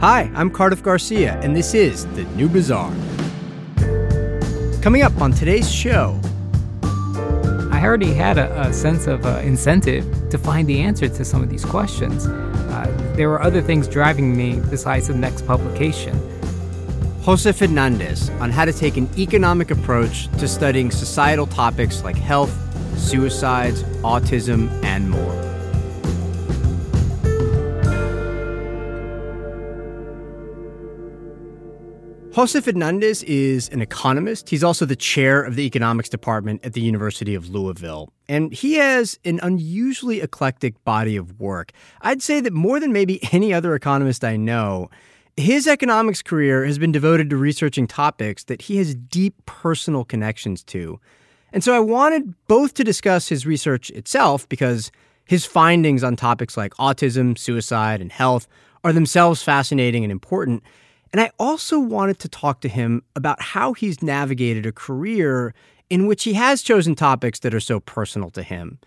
Hi, I'm Cardiff Garcia, and this is The New Bazaar. Coming up on today's show. I already had a, a sense of uh, incentive to find the answer to some of these questions. Uh, there were other things driving me besides the next publication. Jose Fernandez on how to take an economic approach to studying societal topics like health, suicides, autism, and more. Jose Fernandez is an economist. He's also the chair of the economics department at the University of Louisville. And he has an unusually eclectic body of work. I'd say that more than maybe any other economist I know, his economics career has been devoted to researching topics that he has deep personal connections to. And so I wanted both to discuss his research itself because his findings on topics like autism, suicide, and health are themselves fascinating and important. And I also wanted to talk to him about how he's navigated a career in which he has chosen topics that are so personal to him,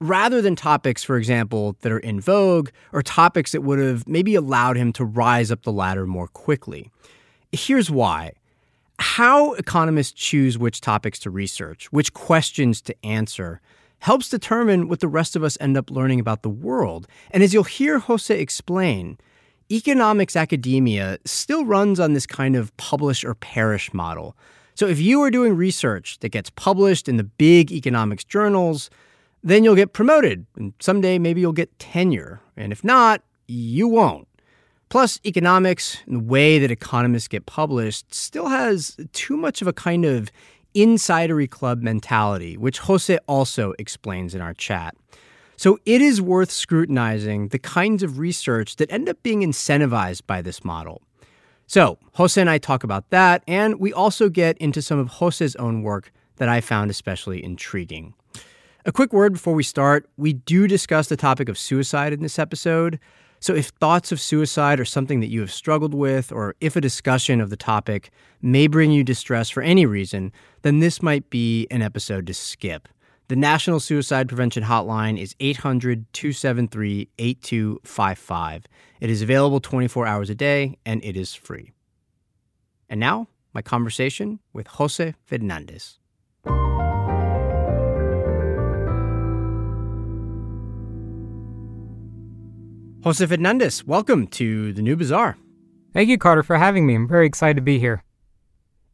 rather than topics, for example, that are in vogue or topics that would have maybe allowed him to rise up the ladder more quickly. Here's why. How economists choose which topics to research, which questions to answer, helps determine what the rest of us end up learning about the world. And as you'll hear Jose explain, economics academia still runs on this kind of publish or perish model. So if you are doing research that gets published in the big economics journals, then you'll get promoted. And someday maybe you'll get tenure. And if not, you won't. Plus, economics and the way that economists get published still has too much of a kind of insidery club mentality, which Jose also explains in our chat. So it is worth scrutinizing the kinds of research that end up being incentivized by this model. So, Jose and I talk about that, and we also get into some of Jose's own work that I found especially intriguing. A quick word before we start we do discuss the topic of suicide in this episode. So, if thoughts of suicide are something that you have struggled with, or if a discussion of the topic may bring you distress for any reason, then this might be an episode to skip. The National Suicide Prevention Hotline is 800 273 8255. It is available 24 hours a day and it is free. And now, my conversation with Jose Fernandez. Jose Fernandez, welcome to the New Bazaar. Thank you, Carter, for having me. I'm very excited to be here.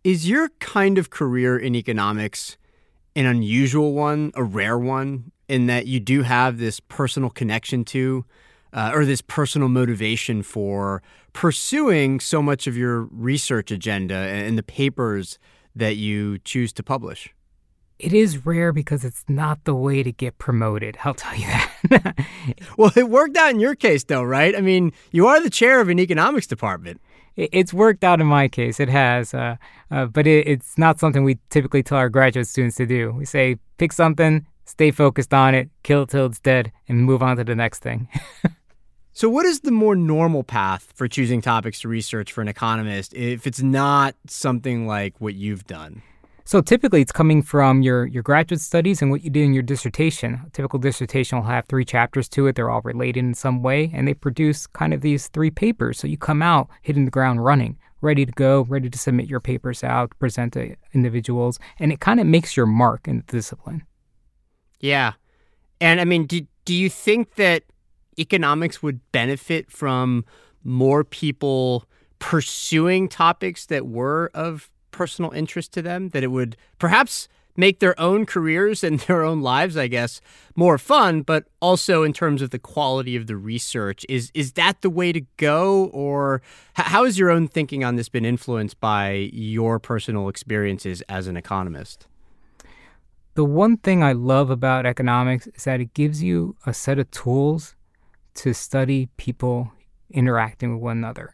Is your kind of career in economics an unusual one, a rare one, in that you do have this personal connection to, uh, or this personal motivation for pursuing so much of your research agenda and the papers that you choose to publish. It is rare because it's not the way to get promoted. I'll tell you that. well, it worked out in your case, though, right? I mean, you are the chair of an economics department it's worked out in my case. It has, uh, uh, but it, it's not something we typically tell our graduate students to do. We say pick something, stay focused on it, kill it till it's dead, and move on to the next thing. so, what is the more normal path for choosing topics to research for an economist if it's not something like what you've done? So typically it's coming from your, your graduate studies and what you did in your dissertation. A typical dissertation will have three chapters to it. They're all related in some way, and they produce kind of these three papers. So you come out hitting the ground running, ready to go, ready to submit your papers out, present to individuals, and it kind of makes your mark in the discipline. Yeah. And I mean, do, do you think that economics would benefit from more people pursuing topics that were of personal interest to them, that it would perhaps make their own careers and their own lives, I guess, more fun, but also in terms of the quality of the research. Is is that the way to go, or how has your own thinking on this been influenced by your personal experiences as an economist? The one thing I love about economics is that it gives you a set of tools to study people interacting with one another.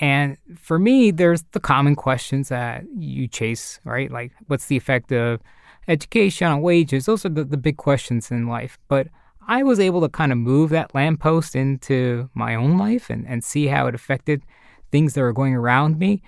And for me, there's the common questions that you chase, right? Like, what's the effect of education on wages? Those are the, the big questions in life. But I was able to kind of move that lamppost into my own life and, and see how it affected things that were going around me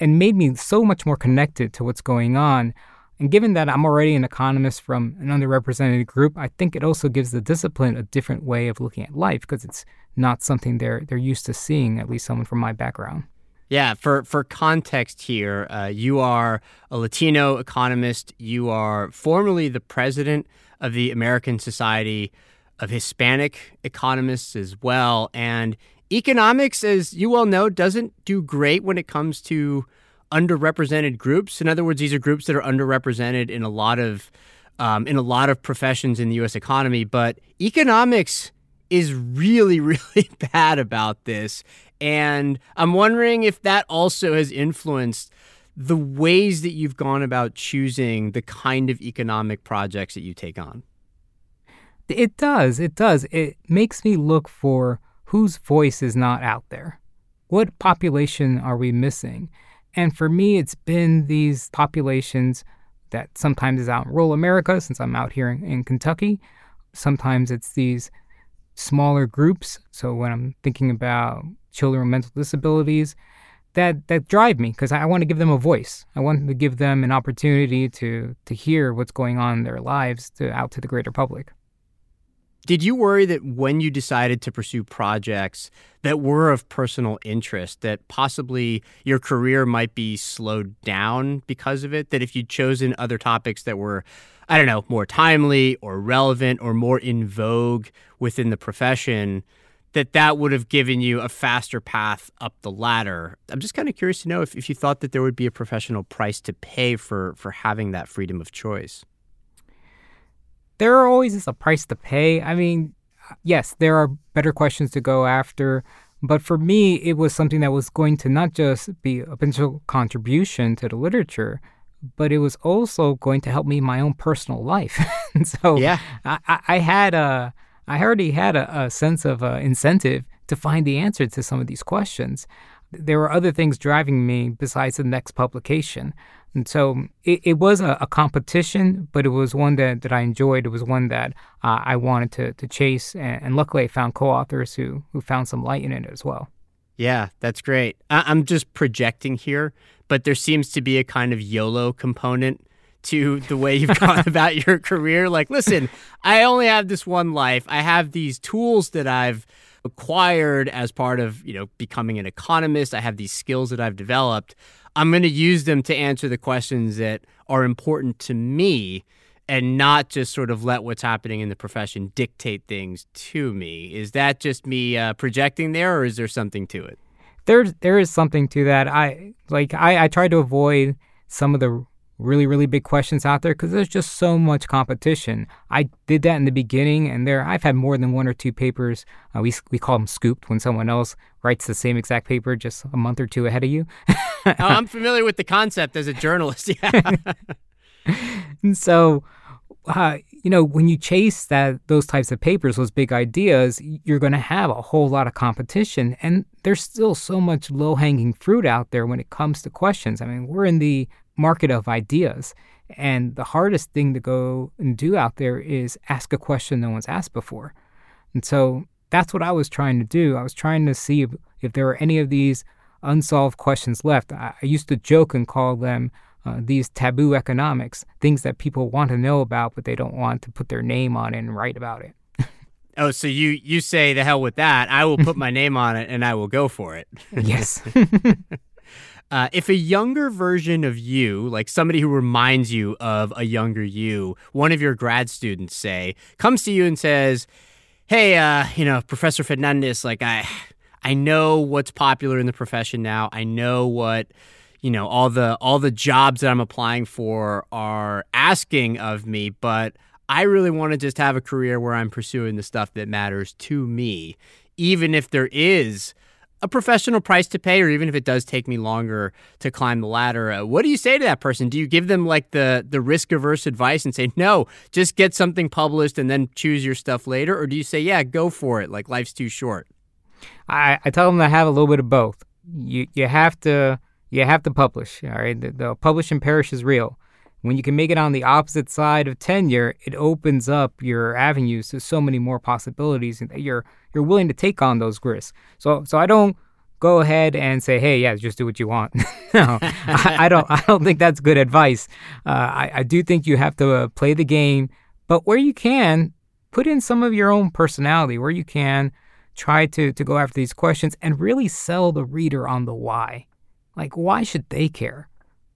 and made me so much more connected to what's going on And given that I'm already an economist from an underrepresented group, I think it also gives the discipline a different way of looking at life because it's not something they're they're used to seeing. At least someone from my background. Yeah, for for context here, uh, you are a Latino economist. You are formerly the president of the American Society of Hispanic Economists as well, and economics, as you well know, doesn't do great when it comes to underrepresented groups. In other words, these are groups that are underrepresented in a lot of um, in a lot of professions in the U.S. economy. But economics is really, really bad about this, and I'm wondering if that also has influenced the ways that you've gone about choosing the kind of economic projects that you take on. It does. It does. It makes me look for whose voice is not out there. What population are we missing? And for me, it's been these populations that sometimes is out in rural America, since I'm out here in, in Kentucky. Sometimes it's these smaller groups. So when I'm thinking about children with mental disabilities, that that drive me because I want to give them a voice. I want to give them an opportunity to to hear what's going on in their lives to out to the greater public. Did you worry that when you decided to pursue projects that were of personal interest, that possibly your career might be slowed down because of it? That if you'd chosen other topics that were, I don't know, more timely or relevant or more in vogue within the profession, that that would have given you a faster path up the ladder. I'm just kind of curious to know if, if you thought that there would be a professional price to pay for for having that freedom of choice there always is a price to pay. I mean, yes, there are better questions to go after, but for me, it was something that was going to not just be a potential contribution to the literature, but it was also going to help me in my own personal life. and so yeah. I, I had a, I already had a, a sense of uh, incentive to find the answer to some of these questions. There were other things driving me besides the next publication. And so it, it was a, a, competition, but it was one that, that I enjoyed. It was one that uh, I wanted to, to chase. And, and, luckily, I found co authors who, who found some light in it as well. Yeah, that's great. I, I'm just projecting here, but there seems to be a kind of YOLO component to the way you've gone about your career. Like, listen, I only have this one life. I have these tools that I've acquired as part of, you know, becoming an economist. I have these skills that I've developed. I'm going to use them to answer the questions that are important to me and not just sort of let what's happening in the profession dictate things to me. Is that just me uh, projecting there, or is there something to it? There, there is something to that. I like. I, I try to avoid some of the really, really big questions out there because there's just so much competition. I did that in the beginning, and there I've had more than one or two papers. Uh, we we call them scooped when someone else writes the same exact paper just a month or two ahead of you. oh, I'm familiar with the concept as a journalist. Yeah. and so, uh, you know, when you chase that those types of papers, those big ideas, you're going to have a whole lot of competition, and there's still so much low hanging fruit out there when it comes to questions. I mean, we're in the market of ideas. And the hardest thing to go and do out there is ask a question no one's asked before. And so that's what I was trying to do. I was trying to see if, if there were any of these unsolved questions left. I, I used to joke and call them uh, these taboo economics, things that people want to know about, but they don't want to put their name on it and write about it. oh, so you you say the hell with that? I will put my name on it and I will go for it. yes. Uh, if a younger version of you, like somebody who reminds you of a younger you, one of your grad students, say, comes to you and says, "Hey, uh, you know, Professor Fernandez, like I, I know what's popular in the profession now. I know what." You know all the all the jobs that I'm applying for are asking of me, but I really want to just have a career where I'm pursuing the stuff that matters to me, even if there is a professional price to pay, or even if it does take me longer to climb the ladder. Uh, what do you say to that person? Do you give them like the the risk averse advice and say no, just get something published and then choose your stuff later, or do you say yeah, go for it? Like life's too short. I, I tell them to have a little bit of both. You you have to you have to publish. All right, the, the publish and perish is real. When you can make it on the opposite side of tenure, it opens up your avenues to so many more possibilities, and you're you're willing to take on those risks. So so I don't go ahead and say, "Hey, yeah, just do what you want." no, I, I, don't. I don't think that's good advice. Uh, I, I, do think you have to uh, play the game, but where you can, put in some of your own personality. Where you can, try to to go after these questions and really sell the reader on the why. Like, why should they care?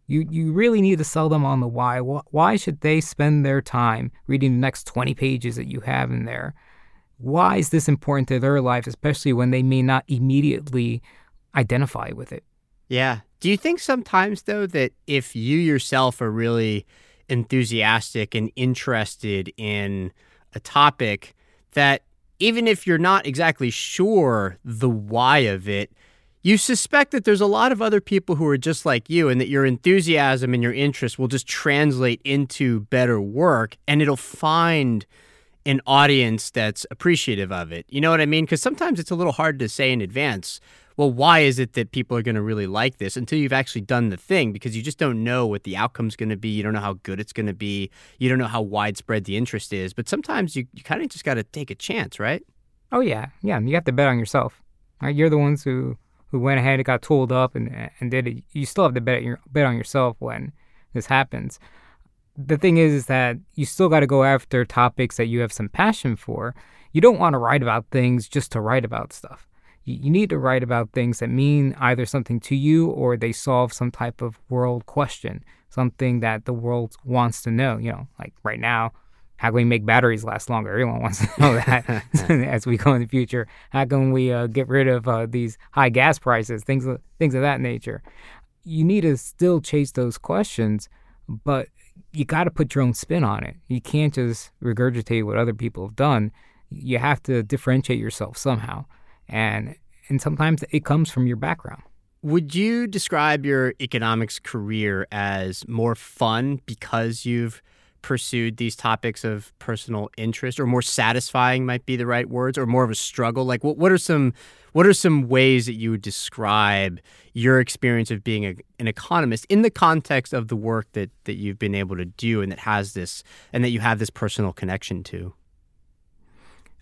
You you really need to sell them on the why. Why should they spend their time reading the next 20 pages that you have in there? Why is this important to their life, especially when they may not immediately identify with it? Yeah. Do you think sometimes though that if you yourself are really enthusiastic and interested in a topic that even if you're not exactly sure the why of it, you suspect that there's a lot of other people who are just like you and that your enthusiasm and your interest will just translate into better work and it'll find an audience that's appreciative of it. You know what I mean? Because sometimes it's a little hard to say in advance, well, why is it that people are going to really like this until you've actually done the thing because you just don't know what the outcome's going to be. You don't know how good it's going to be. You don't know how widespread the interest is. But sometimes you, you kind of just got to take a chance, right? Oh, yeah. Yeah. You have to bet on yourself. Right? You're the ones who went ahead and got tooled up and and did it. You still have to bet your bet on yourself when this happens. The thing is, is that you still got to go after topics that you have some passion for. You don't want to write about things just to write about stuff. You, you need to write about things that mean either something to you or they solve some type of world question, something that the world wants to know. You know, like right now, how can we make batteries last longer? Everyone wants to know that as we go in the future. How can we uh, get rid of uh, these high gas prices? Things things of that nature. You need to still chase those questions, but you got to put your own spin on it. You can't just regurgitate what other people have done. You have to differentiate yourself somehow, and and sometimes it comes from your background. Would you describe your economics career as more fun because you've pursued these topics of personal interest or more satisfying might be the right words or more of a struggle like what, what are some what are some ways that you would describe your experience of being a, an economist in the context of the work that that you've been able to do and that has this and that you have this personal connection to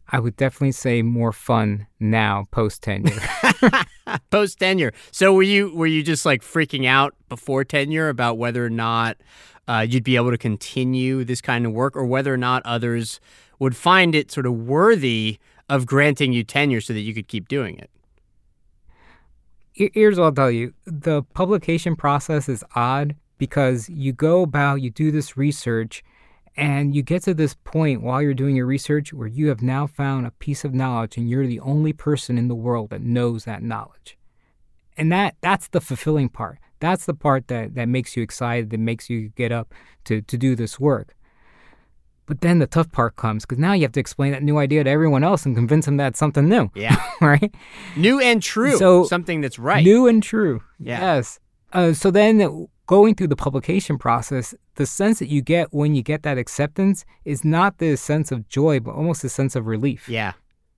I would definitely say more fun now post tenure. post tenure. So were you were you just like freaking out before tenure about whether or not uh, you'd be able to continue this kind of work, or whether or not others would find it sort of worthy of granting you tenure so that you could keep doing it. Here's what I'll tell you the publication process is odd because you go about, you do this research, and you get to this point while you're doing your research where you have now found a piece of knowledge and you're the only person in the world that knows that knowledge. And that that's the fulfilling part. That's the part that, that makes you excited, that makes you get up to, to do this work. But then the tough part comes because now you have to explain that new idea to everyone else and convince them that's something new. Yeah. right? New and true. So something that's right. New and true. Yeah. Yes. Uh, so then going through the publication process, the sense that you get when you get that acceptance is not the sense of joy, but almost a sense of relief. Yeah.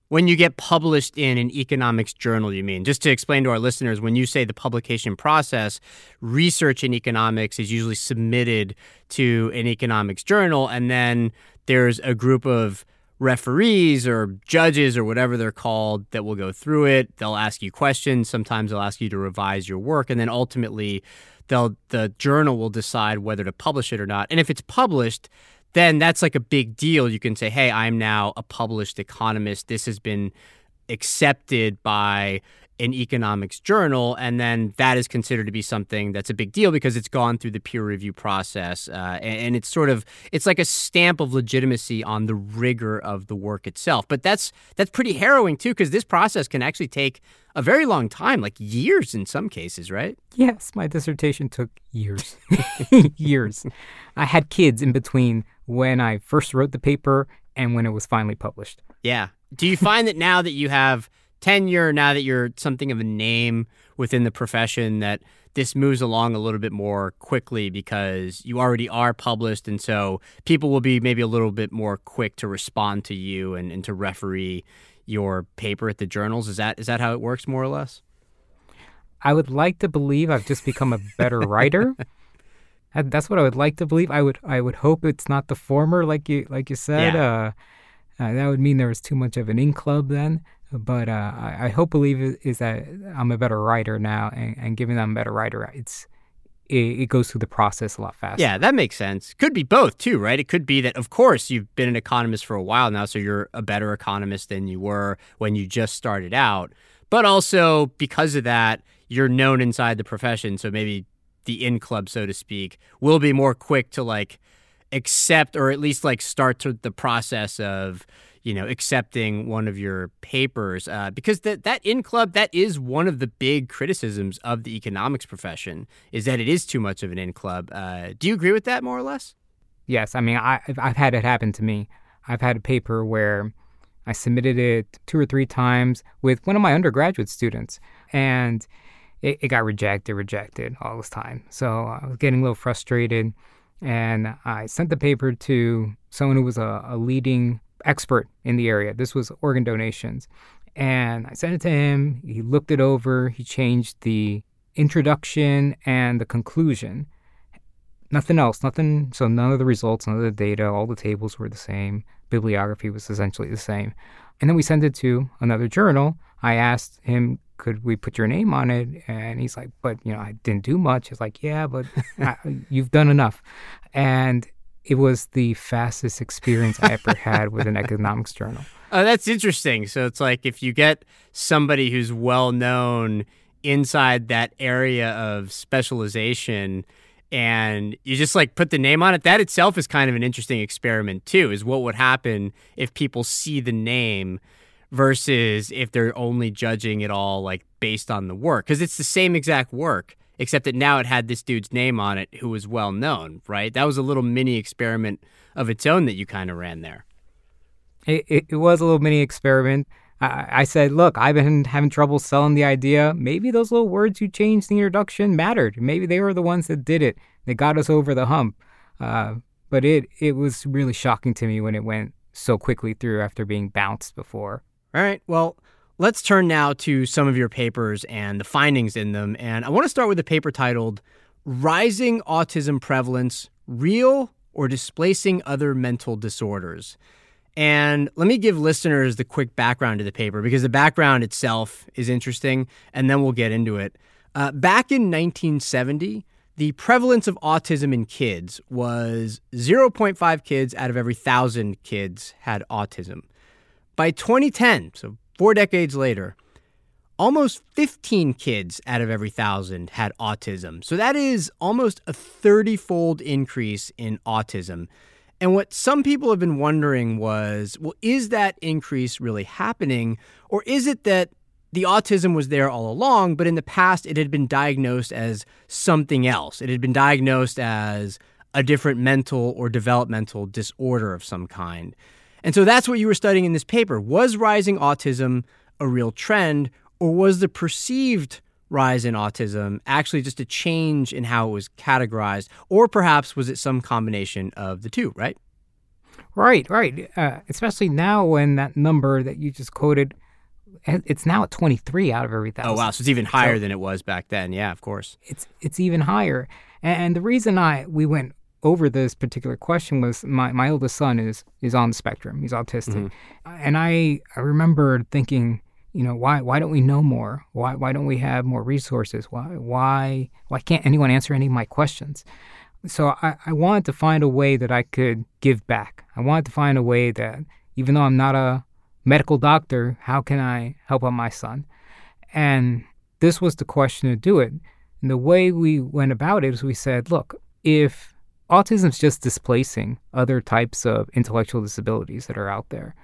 When you get published in an economics journal, you mean? Just to explain to our listeners, when you say the publication process, research in economics is usually submitted to an economics journal, and then there's a group of referees or judges or whatever they're called that will go through it. They'll ask you questions. Sometimes they'll ask you to revise your work, and then ultimately, they'll the journal will decide whether to publish it or not. And if it's published, then that's like a big deal. You can say, hey, I'm now a published economist. This has been accepted by an economics journal, and then that is considered to be something that's a big deal because it's gone through the peer review process, uh, and, and, it's sort of it's like a stamp of legitimacy on the rigor of the work itself. But that's that's pretty harrowing too, because this process can actually take a very long time, like years in some cases, right? Yes, my dissertation took years, years. I had kids in between when I first wrote the paper and when it was finally published. Yeah. Do you find that now that you have tenure, now that you're something of a name within the profession, that this moves along a little bit more quickly because you already are published. And so people will be maybe a little bit more quick to respond to you and, and to referee your paper at the journals. Is that is that how it works more or less? I would like to believe I've just become a better writer. That's what I would like to believe. I would I would hope it's not the former, like you like you said. Yeah. Uh, uh, that would mean there was too much of an in club then. but uh, I, I, hope believe is that I'm a better writer now, and, and given that I'm a better writer, it's it, it, goes through the process a lot faster. Yeah, that makes sense. Could be both too, right? It could be that, of course, you've been an economist for a while now, so you're a better economist than you were when you just started out. But also because of that, you're known inside the profession, so maybe the in club, so to speak, will be more quick to like accept or at least like start to the process of you know accepting one of your papers uh, because that that in club that is one of the big criticisms of the economics profession is that it is too much of an in club. Uh, do you agree with that more or less? Yes, I mean I, I've had it happen to me. I've had a paper where I submitted it two or three times with one of my undergraduate students, and it, it got rejected, rejected all this time. So I was getting a little frustrated, and I sent the paper to someone who was a, a leading expert in the area. This was organ donations. And I sent it to him. He looked it over. He changed the introduction and the conclusion. Nothing else, nothing. So none of the results, none of the data, all the tables were the same. Bibliography was essentially the same. And then we sent it to another journal. I asked him, could we put your name on it? And he's like, but you know, I didn't do much. It's like, yeah, but I, you've done enough. And it was the fastest experience I ever had with an economics journal. Oh, that's interesting. So it's like if you get somebody who's well known inside that area of specialization and you just like put the name on it, that itself is kind of an interesting experiment too, is what would happen if people see the name versus if they're only judging it all like based on the work. Because it's the same exact work except that now it had this dude's name on it who was well known, right? That was a little mini experiment of its own that you kind of ran there. It, it, was a little mini experiment. I, said, look, I've been having trouble selling the idea. Maybe those little words you changed in the introduction mattered. Maybe they were the ones that did it. They got us over the hump. Uh, but it, it was really shocking to me when it went so quickly through after being bounced before. All right. Well, Let's turn now to some of your papers and the findings in them. And I want to start with a paper titled Rising Autism Prevalence Real or Displacing Other Mental Disorders. And let me give listeners the quick background to the paper because the background itself is interesting, and then we'll get into it. Uh, back in 1970, the prevalence of autism in kids was 0.5 kids out of every thousand kids had autism. By 2010, so Four decades later, almost 15 kids out of every thousand had autism. So that is almost a 30 fold increase in autism. And what some people have been wondering was well, is that increase really happening? Or is it that the autism was there all along, but in the past it had been diagnosed as something else? It had been diagnosed as a different mental or developmental disorder of some kind. And so that's what you were studying in this paper. Was rising autism a real trend, or was the perceived rise in autism actually just a change in how it was categorized? Or perhaps was it some combination of the two, right? Right, right. Uh, especially now when that number that you just quoted, it's now at 23 out of every thousand. Oh, wow. So it's even higher so than it was back then. Yeah, of course. It's, it's even higher. And the reason I we went over this particular question was my, my oldest son is is on the spectrum. He's autistic. Mm-hmm. And I I remember thinking, you know, why why don't we know more? Why why don't we have more resources? Why why why can't anyone answer any of my questions? So I, I wanted to find a way that I could give back. I wanted to find a way that even though I'm not a medical doctor, how can I help out my son? And this was the question to do it. And the way we went about it is we said, look, if autism is just displacing other types of intellectual disabilities that are out there,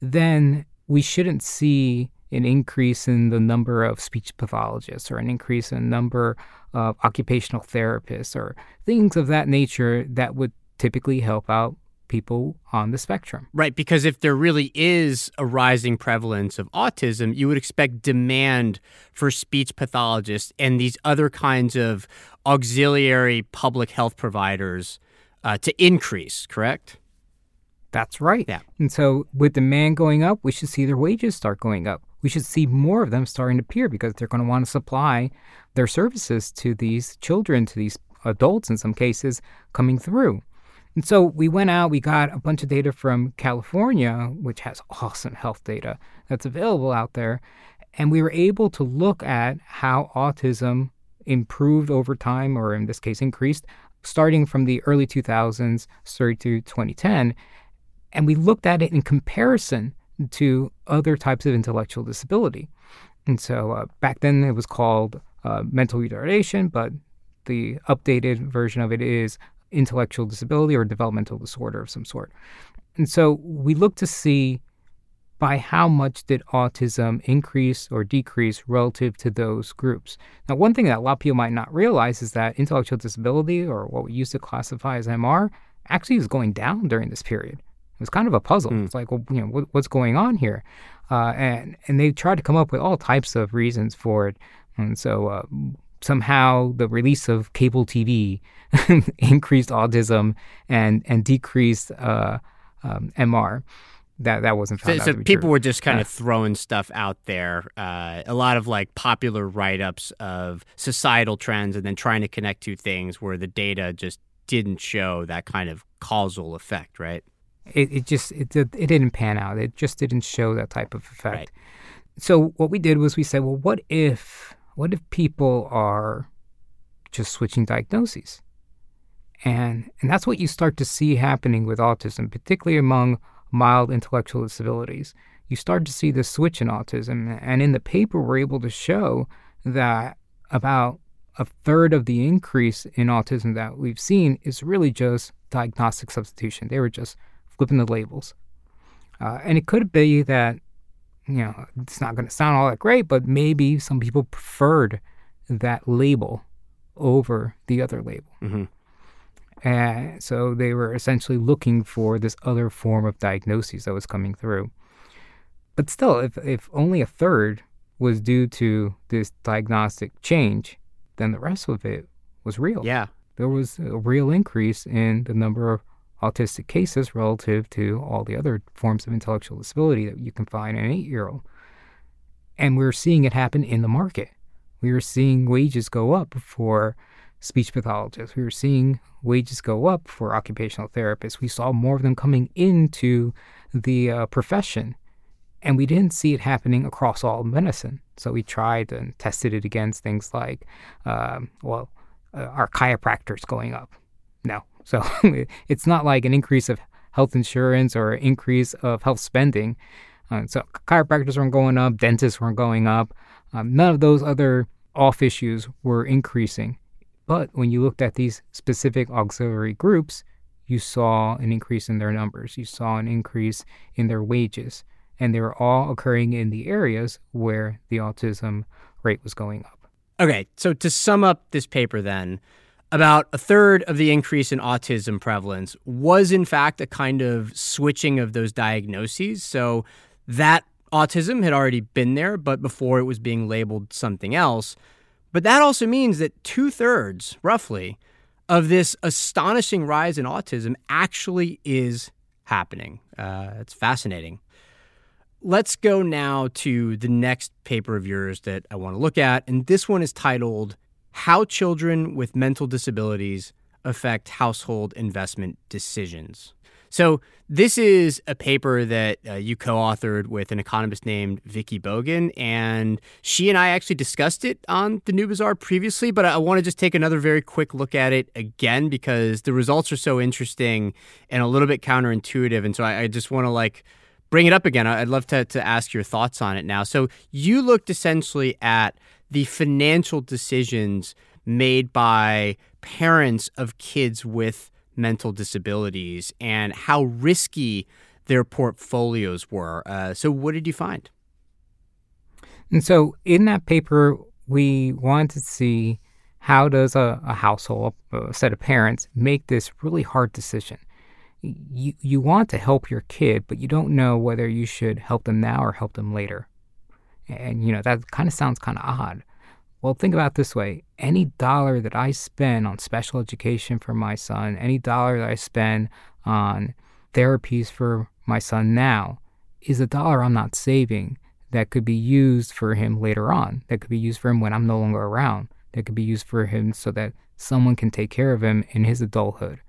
then we shouldn't see an increase in the number of speech pathologists or an increase in number of occupational therapists or things of that nature that would typically help out people on the spectrum. Right, because if there really is a rising prevalence of autism, you would expect demand for speech pathologists and these other kinds of auxiliary public health providers uh, to increase, correct? That's right. Yeah. And so with demand going up, we should see their wages start going up. We should see more of them starting to appear because they're going to want to supply their services to these children, to these adults in some cases coming through. And so we went out, we got a bunch of data from California, which has awesome health data that's available out there. And we were able to look at how autism improved over time, or in this case, increased, starting from the early 2000s through to 2010. And we looked at it in comparison to other types of intellectual disability. And so uh, back then it was called uh, mental retardation, but the updated version of it is intellectual disability or developmental disorder of some sort. And so we look to see by how much did autism increase or decrease relative to those groups. Now, one thing that a lot of people might not realize is that intellectual disability, or what we used to classify as MR, actually is going down during this period. It was kind of a puzzle. Mm. It's like, well, you know, what, what's going on here? Uh, and and they tried to come up with all types of reasons for it. And so uh, somehow the release of cable TV increased autism and and decreased uh, um, MR. That that wasn't found so, so people true. were just kind of throwing stuff out there. Uh, a lot of like popular write ups of societal trends, and then trying to connect two things where the data just didn't show that kind of causal effect, right? It, it just it, it didn't pan out. It just didn't show that type of effect. Right. So what we did was we said, well, what if what if people are just switching diagnoses? And, and that's what you start to see happening with autism, particularly among mild intellectual disabilities. You start to see the switch in autism. And in the paper, we're able to show that about a third of the increase in autism that we've seen is really just diagnostic substitution. They were just flipping the labels. Uh, and it could be that you know, it's not going to sound all that great, but maybe some people preferred that label over the other label. Mm-hmm. And so they were essentially looking for this other form of diagnosis that was coming through. But still, if, if only a third was due to this diagnostic change, then the rest of it was real. Yeah. There was a real increase in the number of autistic cases relative to all the other forms of intellectual disability that you can find in an eight year old. And we're seeing it happen in the market. We were seeing wages go up for speech pathologists. We were seeing wages go up for occupational therapists. We saw more of them coming into the uh, profession. And we didn't see it happening across all medicine. So we tried and tested it against things like, um, well, uh, chiropractors going up. No, so it's not like an increase of health insurance or an increase of health spending. Uh, so chiropractors weren't going up, dentists weren't going up. Um, none of those other off issues were increasing. But when you looked at these specific auxiliary groups, you saw an increase in their numbers. You saw an increase in their wages. And they were all occurring in the areas where the autism rate was going up. Okay, so to sum up this paper, then, about a third of the increase in autism prevalence was, in fact, a kind of switching of those diagnoses. So that autism had already been there, but before it was being labeled something else. But that also means that two thirds, roughly, of this astonishing rise in autism actually is happening. Uh, it's fascinating. Let's go now to the next paper of yours that I want to look at. And this one is titled how Children with Mental Disabilities Affect Household Investment Decisions. So, this is a paper that uh, you co authored with an economist named Vicki Bogan, and she and I actually discussed it on the New Bazaar previously, but I want to just take another very quick look at it again because the results are so interesting and a little bit counterintuitive. And so, I, I just want to like bring it up again. I'd love to, to ask your thoughts on it now. So, you looked essentially at the financial decisions made by parents of kids with mental disabilities and how risky their portfolios were. Uh, so, what did you find? And so, in that paper, we wanted to see how does a, a household, a set of parents, make this really hard decision. You you want to help your kid, but you don't know whether you should help them now or help them later. And, you know, that kind of sounds kind of odd. Well, think about this way any dollar that I spend on special education for my son, any dollar that I spend on therapies for my son now, is a dollar I'm not saving that could be used for him later on, that could be used for him when I'm no longer around, that could be used for him so that someone can take care of him in his adulthood.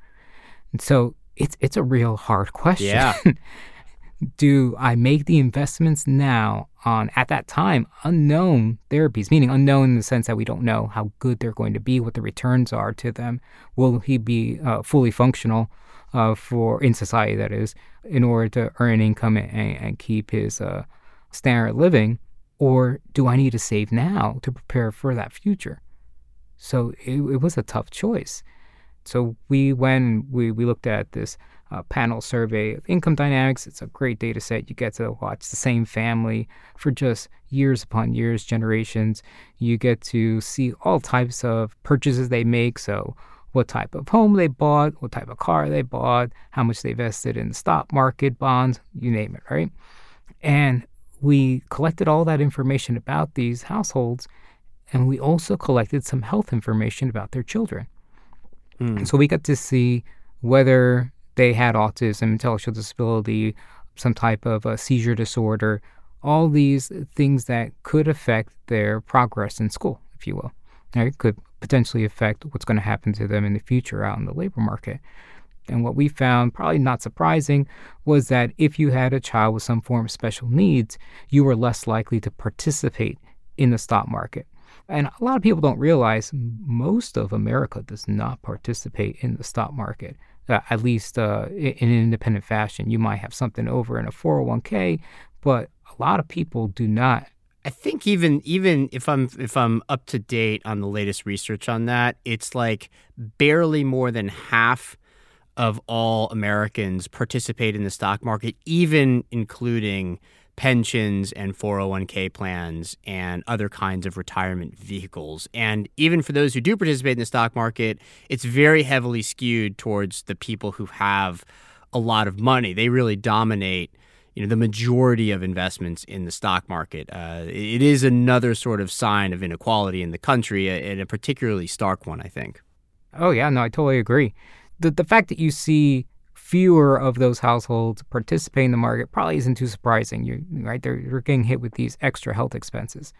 And so it's it's a real hard question. Yeah. Do I make the investments now on at that time unknown therapies, meaning unknown in the sense that we don't know how good they're going to be, what the returns are to them? Will he be uh, fully functional uh, for in society? That is, in order to earn income and, and keep his uh, standard living, or do I need to save now to prepare for that future? So it, it was a tough choice. So we went, we, we looked at this uh, panel survey of income dynamics. It's a great data set. You get to watch the same family for just years upon years, generations. You get to see all types of purchases they make. So, what type of home they bought, what type of car they bought, how much they invested in the stock market, bonds, you name it, right? And we collected all that information about these households, and we also collected some health information about their children. Mm. So we got to see whether they had autism, intellectual disability, some type of a seizure disorder, all these things that could affect their progress in school, if you will. Right? Could potentially affect what's going to happen to them in the future out in the labor market. And what we found, probably not surprising, was that if you had a child with some form of special needs, you were less likely to participate in the stock market. And a lot of people don't realize most of America does not participate in the stock market, uh, at least uh, in an independent fashion. You might have something over in a 401k, but a lot of people do not. I think even even if I'm if I'm up to date on the latest research on that, it's like barely more than half of all Americans participate in the stock market, even including pensions and 401k plans and other kinds of retirement vehicles. And even for those who do participate in the stock market, it's very heavily skewed towards the people who have a lot of money. They really dominate you know the majority of investments in the stock market. Uh, it is another sort of sign of inequality in the country, and a particularly stark one, I think. Oh yeah, no, I totally agree. The the fact that you see fewer of those households participate in the market probably isn't too surprising. You right? They're, they're getting hit with these extra health expenses.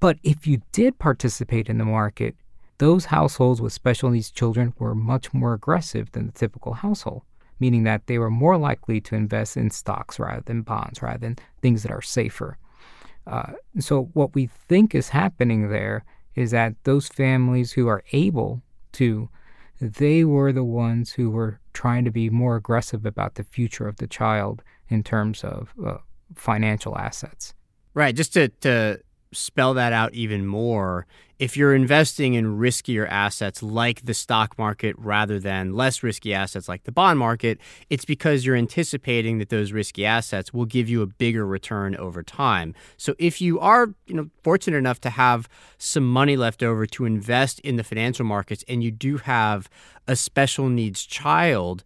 But if you did participate in the market, those households with special needs children were much more aggressive than the typical household, meaning that they were more likely to invest in stocks rather than bonds, rather than things that are safer. Uh, so, what we think is happening there is that those families who are able to they were the ones who were trying to be more aggressive about the future of the child in terms of uh, financial assets. Right. Just to, to spell that out even more, if you're investing in riskier assets like the stock market rather than less risky assets like the bond market, it's because you're anticipating that those risky assets will give you a bigger return over time. So if you are, you know, fortunate enough to have some money left over to invest in the financial markets and you do have a special needs child,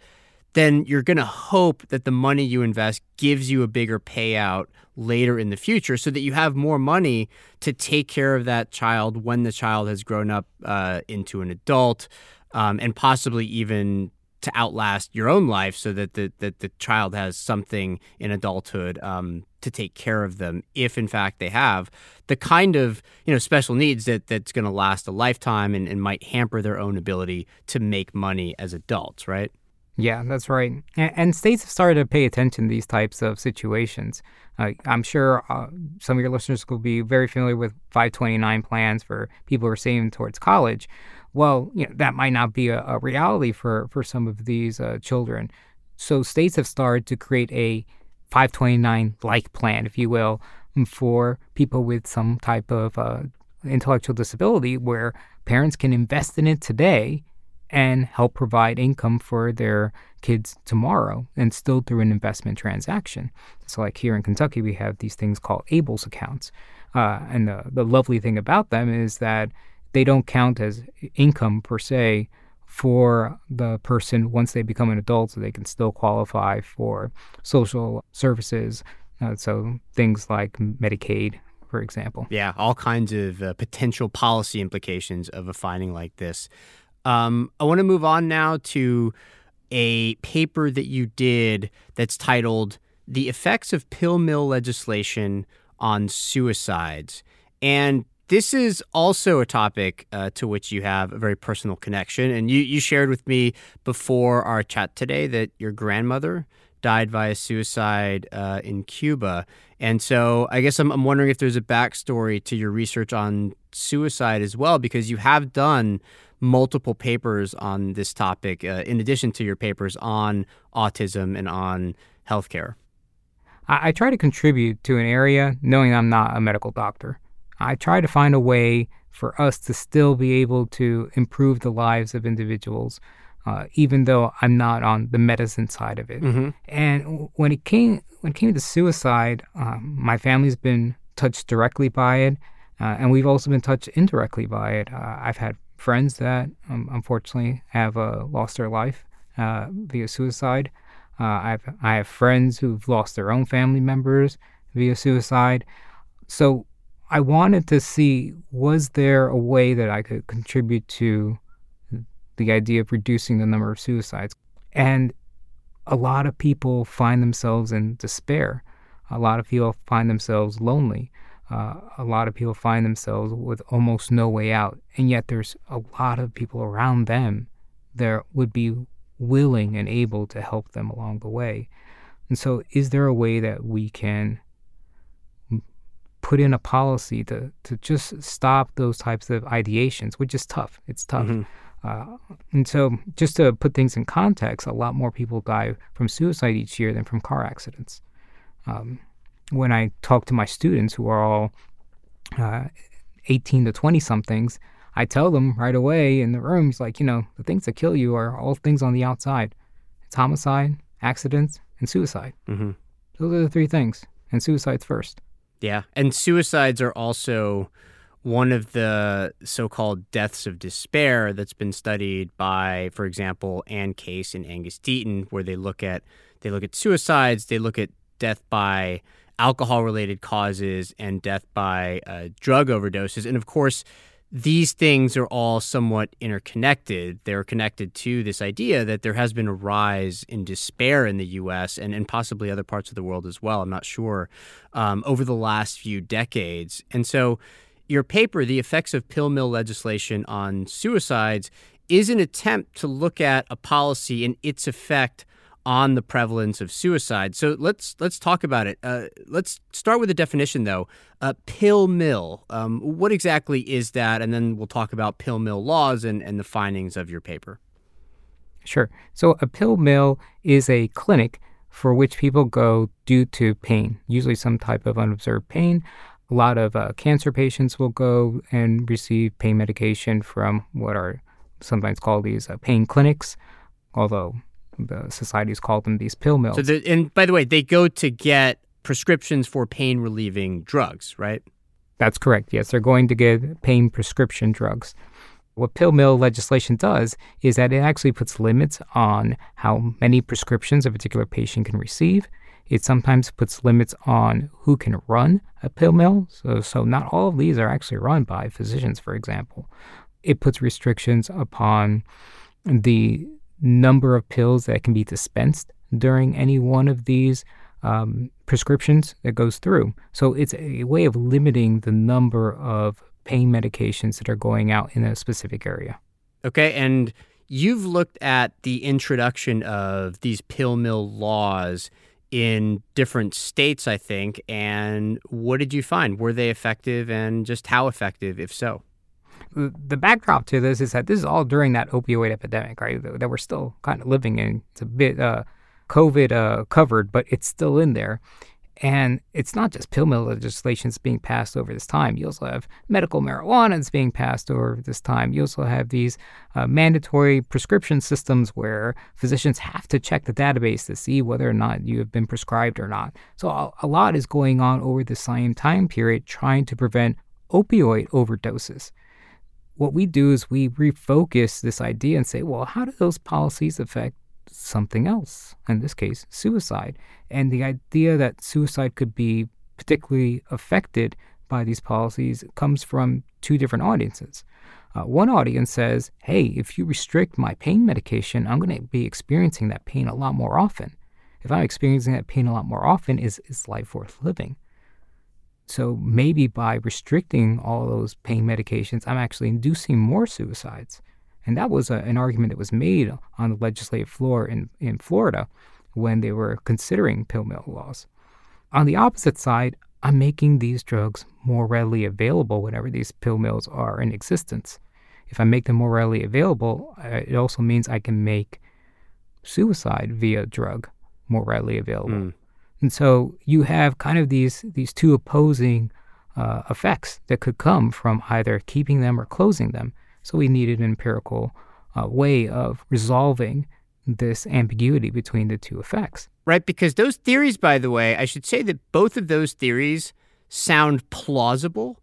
then you're going to hope that the money you invest gives you a bigger payout later in the future so that you have more money to take care of that child when the child has grown up uh, into an adult um, and possibly even to outlast your own life so that the, that the child has something in adulthood um, to take care of them if in fact they have the kind of you know special needs that that's going to last a lifetime and, and might hamper their own ability to make money as adults right yeah, that's right. And, states have started to pay attention to these types of situations. Uh, I'm sure uh, some of your listeners will be very familiar with 529 plans for people who are saving towards college. Well, you know, that might not be a, a reality for, for some of these uh, children. So states have started to create a 529 like plan, if you will, for people with some type of uh, intellectual disability where parents can invest in it today and help provide income for their kids tomorrow and still through an investment transaction. So, like here in Kentucky, we have these things called ABLES accounts. Uh, and the, the lovely thing about them is that they don't count as income per se for the person once they become an adult, so they can still qualify for social services. Uh, so, things like Medicaid, for example. Yeah, all kinds of uh, potential policy implications of a finding like this. Um, I want to move on now to a paper that you did that's titled The Effects of Pill Mill Legislation on Suicides. And this is also a topic uh, to which you have a very personal connection. And you, you shared with me before our chat today that your grandmother died via suicide uh, in Cuba. And so I guess I'm, I'm wondering if there's a backstory to your research on suicide as well, because you have done multiple papers on this topic, uh, in addition to your papers on autism and on healthcare. I, I try to contribute to an area knowing I'm not a medical doctor. I try to find a way for us to still be able to improve the lives of individuals, uh, even though I'm not on the medicine side of it. Mm-hmm. And when it came when it came to suicide, um, my family's been touched directly by it, uh, and we've also been touched indirectly by it. Uh, I've had friends that um, unfortunately have uh, lost their life uh, via suicide. Uh, I've I have friends who've lost their own family members via suicide. So I wanted to see was there a way that I could contribute to the idea of reducing the number of suicides. And a lot of people find themselves in despair. A lot of people find themselves lonely. Uh, a lot of people find themselves with almost no way out. And yet there's a lot of people around them that would be willing and able to help them along the way. And so, is there a way that we can put in a policy to, to just stop those types of ideations, which is tough? It's tough. Mm-hmm. Uh, and so, just to put things in context, a lot more people die from suicide each year than from car accidents. Um, when I talk to my students who are all uh, 18 to 20 somethings, I tell them right away in the rooms, like, you know, the things that kill you are all things on the outside. It's homicide, accidents, and suicide. Mm-hmm. Those are the three things, and suicide's first. Yeah, and suicides are also one of the so-called deaths of despair that's been studied by, for example, Anne Case and Angus Deaton, where they look at they look at suicides, they look at death by alcohol-related causes and death by uh, drug overdoses, and of course these things are all somewhat interconnected. They're connected to this idea that there has been a rise in despair in the US and, and possibly other parts of the world as well. I'm not sure um, over the last few decades. And so, your paper, The Effects of Pill Mill Legislation on Suicides, is an attempt to look at a policy and its effect on the prevalence of suicide. So let's let's talk about it. Uh, let's start with a definition, though. Uh, pill mill. Um, what exactly is that? And then we'll talk about pill mill laws and, and the findings of your paper. Sure. So a pill mill is a clinic for which people go due to pain, usually some type of unobserved pain. A lot of uh, cancer patients will go and receive pain medication from what are sometimes called these uh, pain clinics, although the societies call them these pill mills. So, the, and by the way, they go to get prescriptions for pain relieving drugs, right? That's correct. Yes, they're going to get pain prescription drugs. What pill mill legislation does is that it actually puts limits on how many prescriptions a particular patient can receive. It sometimes puts limits on who can run a pill mill. So, so not all of these are actually run by physicians, for example. It puts restrictions upon the number of pills that can be dispensed during any one of these um, prescriptions that goes through. So it's a way of limiting the number of pain medications that are going out in a specific area. Okay, and you've looked at the introduction of these pill mill laws in different states, I think. And what did you find? Were they effective and just how effective, if so? The backdrop to this is that this is all during that opioid epidemic, right? That we're still kind of living in. It's a bit uh, COVID uh, covered, but it's still in there. And it's not just pill mill legislation that's being passed over this time. You also have medical marijuana that's being passed over this time. You also have these uh, mandatory prescription systems where physicians have to check the database to see whether or not you have been prescribed or not. So a, a lot is going on over the same time period trying to prevent opioid overdoses what we do is we refocus this idea and say, well, how do those policies affect something else? In this case, suicide. And the idea that suicide could be particularly affected by these policies comes from two different audiences. Uh, one audience says, hey, if you restrict my pain medication, I'm going to be experiencing that pain a lot more often. If I'm experiencing that pain a lot more often, is, is life worth living? So maybe by restricting all those pain medications, I'm actually inducing more suicides. And that was a, an argument that was made on the legislative floor in, in Florida when they were considering pill mill laws. On the opposite side, I'm making these drugs more readily available whenever these pill mills are in existence. If I make them more readily available, it also means I can make suicide via drug more readily available. Mm. And so you have kind of these these two opposing uh, effects that could come from either keeping them or closing them. So we needed an empirical uh, way of resolving this ambiguity between the two effects. Right, because those theories, by the way, I should say that both of those theories sound plausible.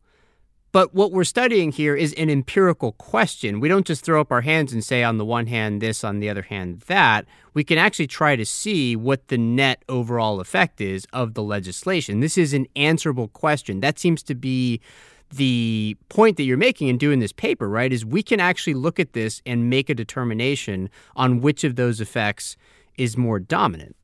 But what we're studying here is an empirical question. We don't just throw up our hands and say, on the one hand, this, on the other hand, that. We can actually try to see what the net overall effect is of the legislation. This is an answerable question. That seems to be the point that you're making in doing this paper, right? Is we can actually look at this and make a determination on which of those effects is more dominant.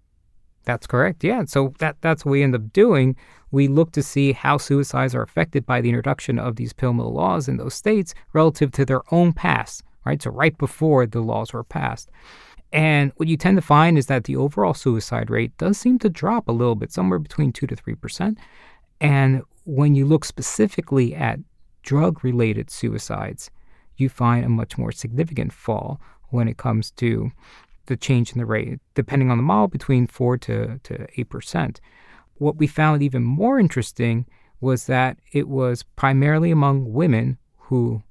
That's correct. Yeah. So that that's what we end up doing. We look to see how suicides are affected by the introduction of these pill mill laws in those states relative to their own past, right? So right before the laws were passed. And what you tend to find is that the overall suicide rate does seem to drop a little bit, somewhere between 2 to 3%. And when you look specifically at drug related suicides, you find a much more significant fall when it comes to the change in the rate, depending on the model, between 4 to, to 8%. What we found even more interesting was that it was primarily among women who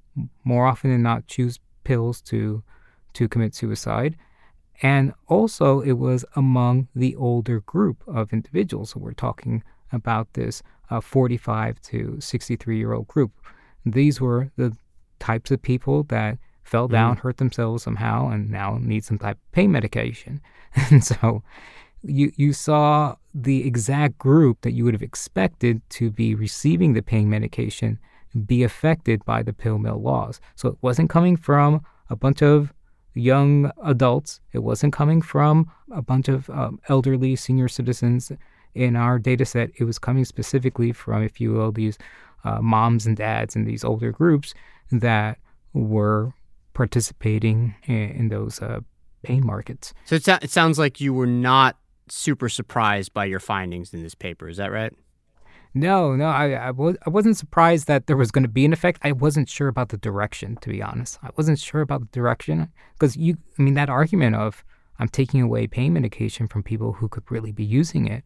more often than not choose pills to, to commit suicide. And also, it was among the older group of individuals. So, we're talking about this uh, 45 to 63 year old group. These were the types of people that fell mm-hmm. down, mm. hurt themselves somehow, and now need some type of pain medication. and so you you saw the exact group that you would have expected to be receiving the pain medication be affected by the pill mill laws. So it wasn't coming from a bunch of young adults. It wasn't coming from a bunch of um, elderly senior citizens in our data set, it was coming specifically from, if you will, these uh, moms and dads in these older groups that were participating in, those uh, pain markets. So it, it sounds like you were not super surprised by your findings in this paper. Is that right? No, no, I, I, was, I wasn't surprised that there was going to be an effect. I wasn't sure about the direction, to be honest. I wasn't sure about the direction because you, I mean, that argument of I'm taking away pain medication from people who could really be using it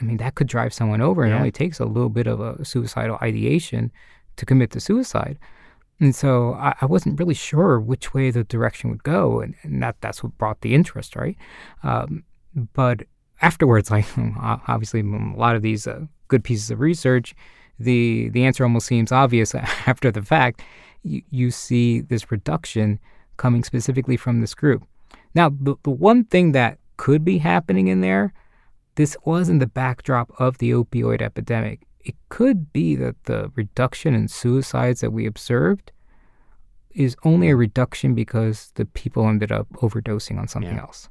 I mean, that could drive someone over. Yeah. It only takes a little bit of a suicidal ideation to commit to suicide. And so I, I, wasn't really sure which way the direction would go, and, and that that's what brought the interest, right? Um, but afterwards, like obviously a lot of these uh, good pieces of research, the the answer almost seems obvious after the fact. You, you see this reduction coming specifically from this group. Now, the, the one thing that could be happening in there this was in the backdrop of the opioid epidemic. It could be that the reduction in suicides that we observed is only a reduction because the people ended up overdosing on something yeah. else.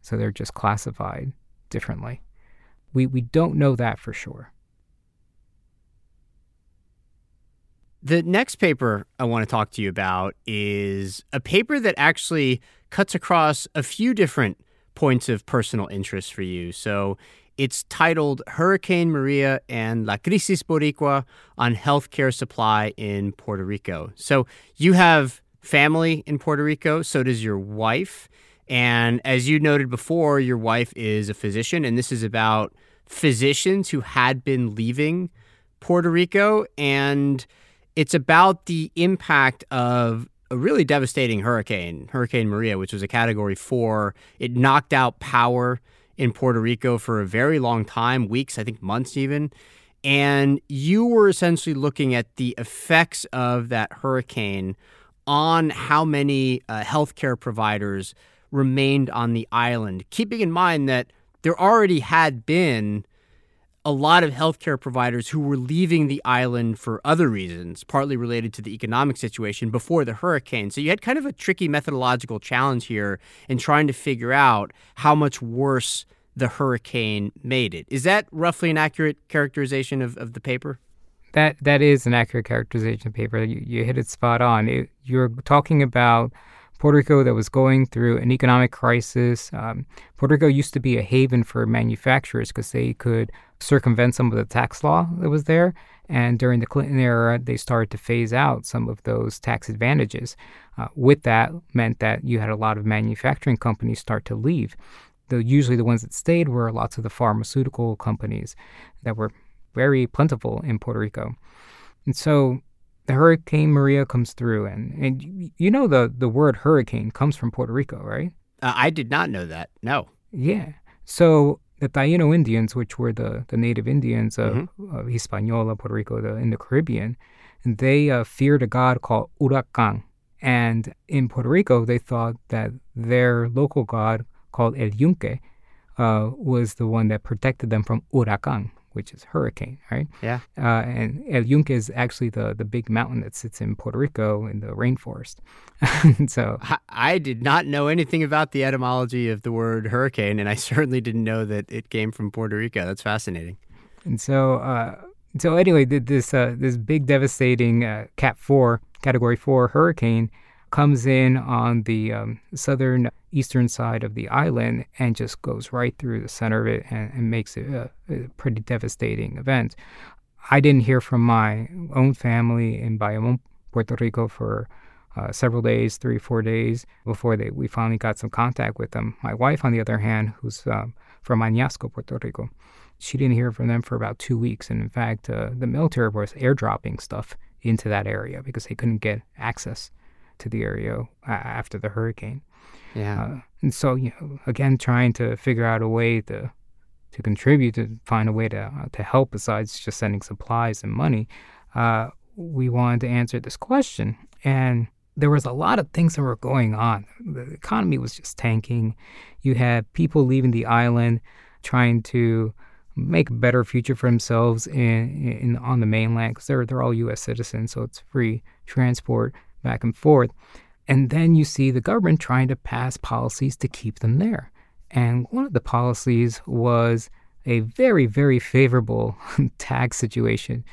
So they're just classified differently. We, we don't know that for sure. The next paper I want to talk to you about is a paper that actually cuts across a few different points of personal interest for you. So it's titled Hurricane Maria and La Crisis Boricua on Healthcare Supply in Puerto Rico. So you have family in Puerto Rico, so does your wife. And as you noted before, your wife is a physician, and this is about physicians who had been leaving Puerto Rico. And it's about the impact of a really devastating hurricane, Hurricane Maria, which was a category four. It knocked out power in Puerto Rico for a very long time, weeks, I think months even. And you were essentially looking at the effects of that hurricane on how many uh, healthcare providers remained on the island, keeping in mind that there already had been a lot of healthcare providers who were leaving the island for other reasons, partly related to the economic situation before the hurricane. So you had kind of a tricky methodological challenge here in trying to figure out how much worse the hurricane made it. Is that roughly an accurate characterization of, of the paper? That that is an accurate characterization of the paper. You, you hit it spot on. It, you're talking about Puerto Rico that was going through an economic crisis. Um, Puerto Rico used to be a haven for manufacturers because they could circumvent some of the tax law that was there. And during the Clinton era, they started to phase out some of those tax advantages. Uh, with that, meant that you had a lot of manufacturing companies start to leave. The, usually, the ones that stayed were lots of the pharmaceutical companies that were very plentiful in Puerto Rico. And so the Hurricane Maria comes through, and, and you know the, the word hurricane comes from Puerto Rico, right? Uh, I did not know that. No. Yeah. So the Taino Indians, which were the, the native Indians of, mm-hmm. of Hispaniola, Puerto Rico, the, in the Caribbean, they uh, feared a god called Huracan. And in Puerto Rico, they thought that their local god, called El Yunque, uh, was the one that protected them from Huracan, which is hurricane, right? Yeah. Uh, and El Yunque is actually the the big mountain that sits in Puerto Rico in the rainforest. so I, I, did not know anything about the etymology of the word hurricane, and I certainly didn't know that it came from Puerto Rico. That's fascinating. And so, uh, so anyway, this uh, this big devastating uh, Cat Four, Category Four hurricane comes in on the um, southern eastern side of the island and just goes right through the center of it and, and makes it a, a, pretty devastating event. I didn't hear from my own family in Bayamon, Puerto Rico for uh, several days, three, four days before they, we finally got some contact with them. My wife, on the other hand, who's um, from Añasco, Puerto Rico, she didn't hear from them for about two weeks. And in fact, uh, the military was airdropping stuff into that area because they couldn't get access to the area uh, after the hurricane. Yeah. Uh, and so, you know, again, trying to figure out a way to to contribute to find a way to uh, to help besides just sending supplies and money. Uh, we wanted to answer this question, and there was a lot of things that were going on. The economy was just tanking. You had people leaving the island, trying to make a better future for themselves in, in on the mainland because they're they're all U.S. citizens, so it's free transport back and forth. And then you see the government trying to pass policies to keep them there. And one of the policies was a very, very favorable tax situation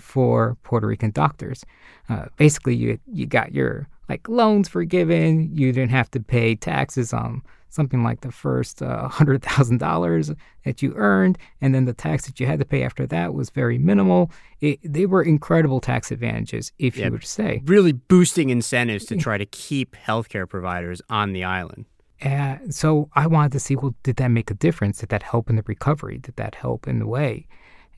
for Puerto Rican doctors. Uh, basically, you you got your like loans forgiven. You didn't have to pay taxes on something like the first uh, $100,000 that you earned, and then the tax that you had to pay after that was very minimal. It, they were incredible tax advantages, if yeah, you would say. Really boosting incentives to try to keep healthcare providers on the island. Uh, so I wanted to see, well, did that make a difference? Did that help in the recovery? Did that help in the way?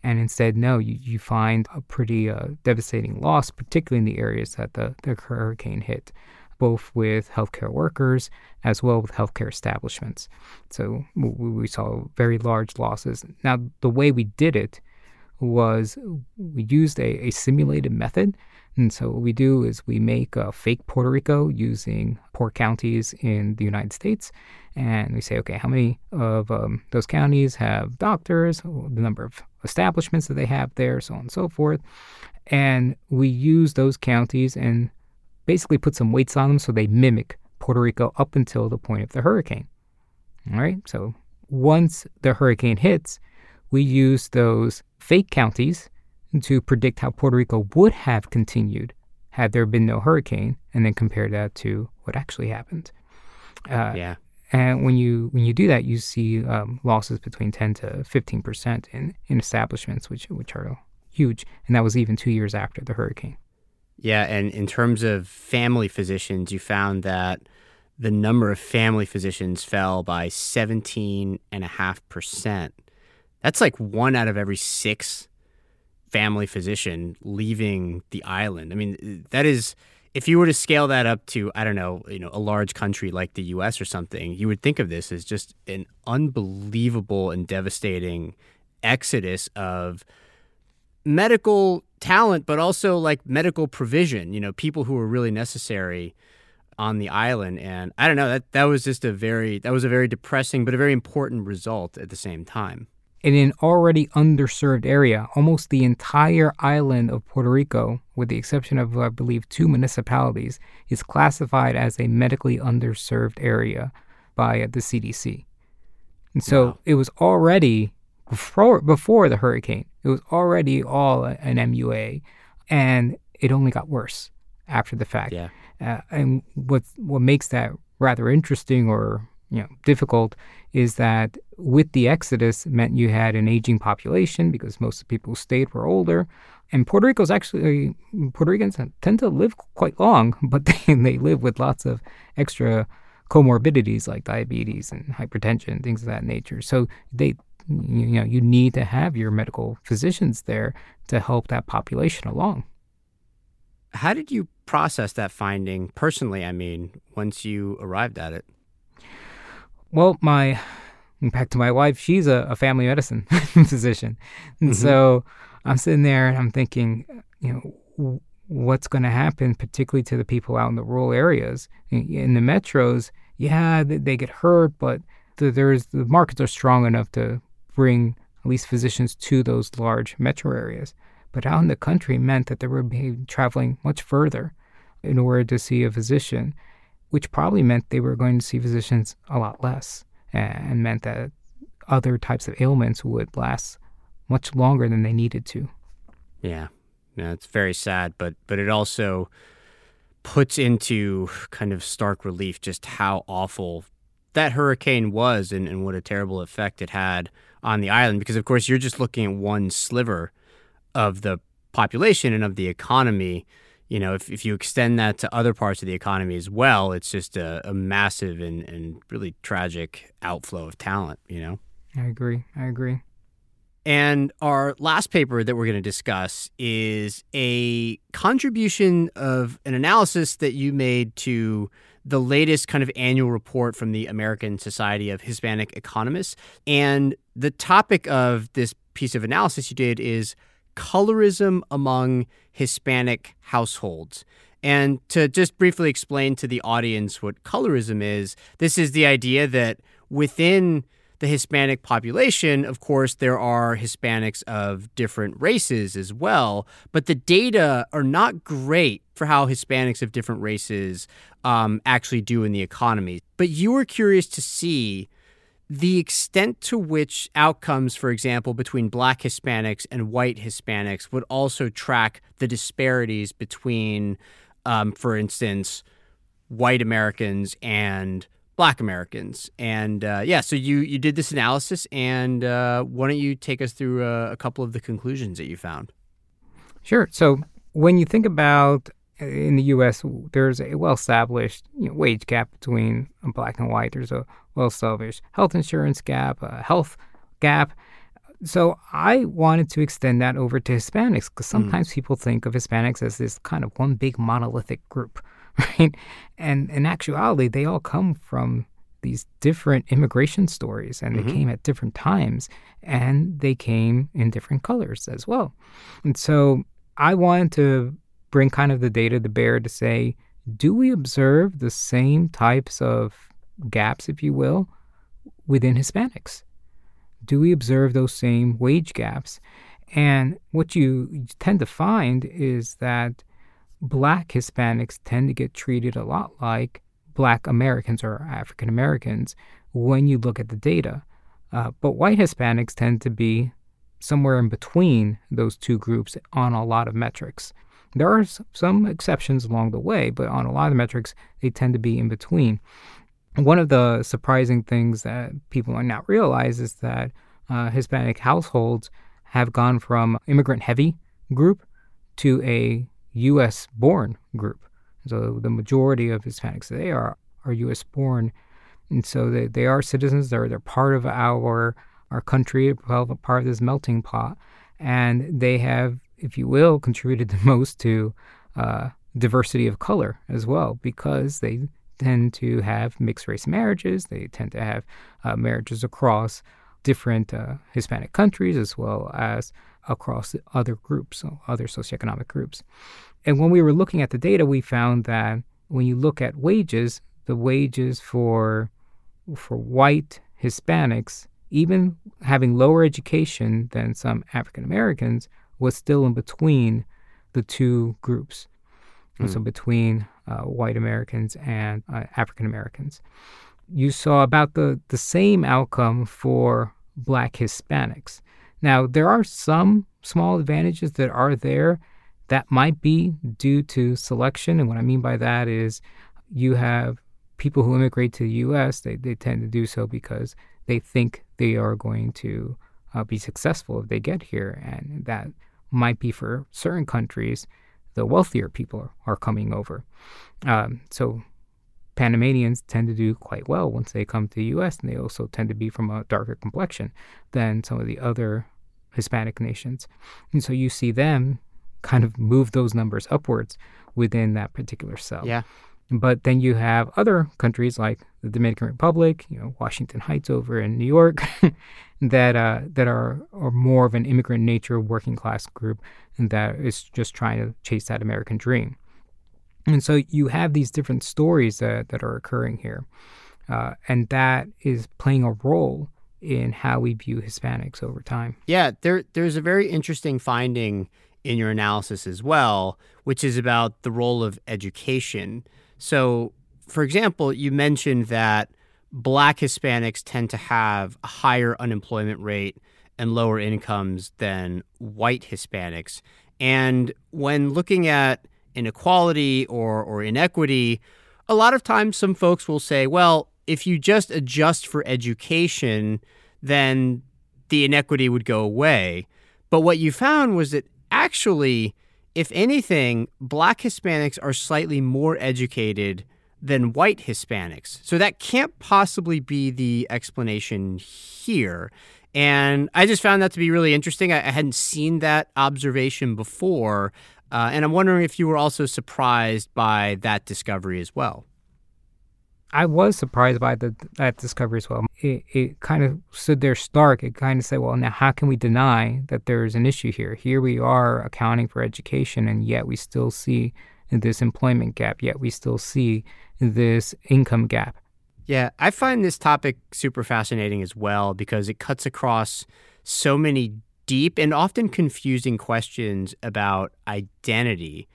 And instead, no, you, you find a pretty uh, devastating loss, particularly in the areas that the, the hurricane hit both with healthcare workers as well with healthcare establishments. So we saw very large losses. Now, the way we did it was we used a, a simulated method. And so what we do is we make a fake Puerto Rico using poor counties in the United States. And we say, okay, how many of um, those counties have doctors, the number of establishments that they have there, so on and so forth. And we use those counties and basically put some weights on them so they mimic Puerto Rico up until the point of the hurricane. All right, so once the hurricane hits, we use those fake counties to predict how Puerto Rico would have continued had there been no hurricane, and then compare that to what actually happened. Uh, yeah. And when you when you do that, you see um, losses between ten to fifteen percent in in establishments, which which are huge, and that was even two years after the hurricane. Yeah, and in terms of family physicians, you found that the number of family physicians fell by 17.5%. That's like one out of every six family physician leaving the island. I mean, that is if you were to scale that up to I don't know, you know, a large country like the US or something, you would think of this as just an unbelievable and devastating exodus of medical talent, but also like medical provision, you know, people who were really necessary on the island. And I don't know, that, that was just a very, that was a very depressing, but a very important result at the same time. In an already underserved area, almost the entire island of Puerto Rico, with the exception of, I believe, two municipalities, is classified as a medically underserved area by the CDC. And so Wow. it was already before before the hurricane. It was already all an MUA, and it only got worse after the fact. Yeah. Uh, and what what makes that rather interesting or you know difficult is that with the exodus meant you had an aging population because most of the people who stayed were older. And Puerto Rico's actually Puerto Ricans tend to live quite long, but they they live with lots of extra comorbidities like diabetes and hypertension, things of that nature. So they you know you need to have your medical physicians there to help that population along. How did you process that finding personally? I mean, once you arrived at it. Well, my back to my wife, she's a, a family medicine physician, and Mhm. so I'm sitting there and I'm thinking, you know, what's going to happen, particularly to the people out in the rural areas, in, the metros. Yeah, they, they get hurt, but the, there's the markets are strong enough to bring at least physicians to those large metro areas. But out in the country meant that they would be traveling much further in order to see a physician, which probably meant they were going to see physicians a lot less and meant that other types of ailments would last much longer than they needed to. Yeah. Yeah, it's very sad, but but it also puts into kind of stark relief just how awful that hurricane was and, and what a terrible effect it had on the island. Because of course you're just looking at one sliver of the population and of the economy. You know, if, if you extend that to other parts of the economy as well, it's just a, a massive and, and really tragic outflow of talent, you know? I agree. I agree. And our last paper that we're going to discuss is a contribution of an analysis that you made to the latest kind of annual report from the American Society of Hispanic Economists. And the topic of this piece of analysis you did is colorism among Hispanic households. And to just briefly explain to the audience what colorism is, this is the idea that within the Hispanic population, of course, there are Hispanics of different races as well, but the data are not great for how Hispanics of different races um, actually do in the economy. But you were curious to see the extent to which outcomes, for example, between black Hispanics and white Hispanics would also track the disparities between, um, for instance, white Americans and black Americans. And uh, yeah, so you, you did this analysis, and uh, why don't you take us through a, a couple of the conclusions that you found? Sure. So when you think about uh, in the U.S., there's a well-established you know, wage gap between black and white. There's a well-established health insurance gap, a health gap. So I wanted to extend that over to Hispanics because sometimes people think of Hispanics as this kind of one big monolithic group, right? And in actuality, they all come from these different immigration stories and they Mhm. came at different times and they came in different colors as well. And so I wanted to bring kind of the data to bear to say, do we observe the same types of gaps, if you will, within Hispanics? Do we observe those same wage gaps? And what you tend to find is that black Hispanics tend to get treated a lot like black Americans or African Americans when you look at the data. Uh, but white Hispanics tend to be somewhere in between those two groups on a lot of metrics. There are some exceptions along the way, but on a lot of metrics, they tend to be in between. One of the surprising things that people might not realize is that uh, Hispanic households have gone from immigrant heavy group to a U.S. born group. So the majority of Hispanics today are, are U.S. born. And so they, they are citizens, they're, they're part of our, our country, part of this melting pot. And they have, if you will, contributed the most to uh, diversity of color as well because they tend to have mixed race marriages. They tend to have uh, marriages across different uh, Hispanic countries as well as across other groups, other socioeconomic groups. And when we were looking at the data, we found that when you look at wages, the wages for for white Hispanics, even having lower education than some African Americans, was still in between the two groups. And So between uh, white Americans and uh, African Americans. you saw about the, the same outcome for black Hispanics. Now, there are some small advantages that are there that might be due to selection. And what I mean by that is you have people who immigrate to the US, they, they tend to do so because they think they are going to uh, be successful if they get here. And that might be for certain countries, the wealthier people are coming over. Um, so Panamanians tend to do quite well once they come to the US, and they also tend to be from a darker complexion than some of the other Hispanic nations. And so you see them kind of move those numbers upwards within that particular cell. Yeah. But then you have other countries like the Dominican Republic, you know, Washington Heights over in New York, that uh, that are, are more of an immigrant nature working class group that is just trying to chase that American dream. And so you have these different stories that, that are occurring here. Uh, and that is playing a role in how we view Hispanics over time. Yeah, there there's a very interesting finding in your analysis as well, which is about the role of education. So, for example, you mentioned that black Hispanics tend to have a higher unemployment rate and lower incomes than white Hispanics. And when looking at inequality or, or inequity, a lot of times some folks will say, well, if you just adjust for education, then the inequity would go away. But what you found was that actually, if anything, black Hispanics are slightly more educated than white Hispanics. So that can't possibly be the explanation here. And I just found that to be really interesting. I, hadn't seen that observation before. Uh, and I'm wondering if you were also surprised by that discovery as well. I was surprised by the, that discovery as well. It, it kind of stood there stark. It kind of said, well, now how can we deny that there's an issue here? Here we are accounting for education, and yet we still see this employment gap, yet we still see this income gap. Yeah, I find this topic super fascinating as well because it cuts across so many deep and often confusing questions about identity.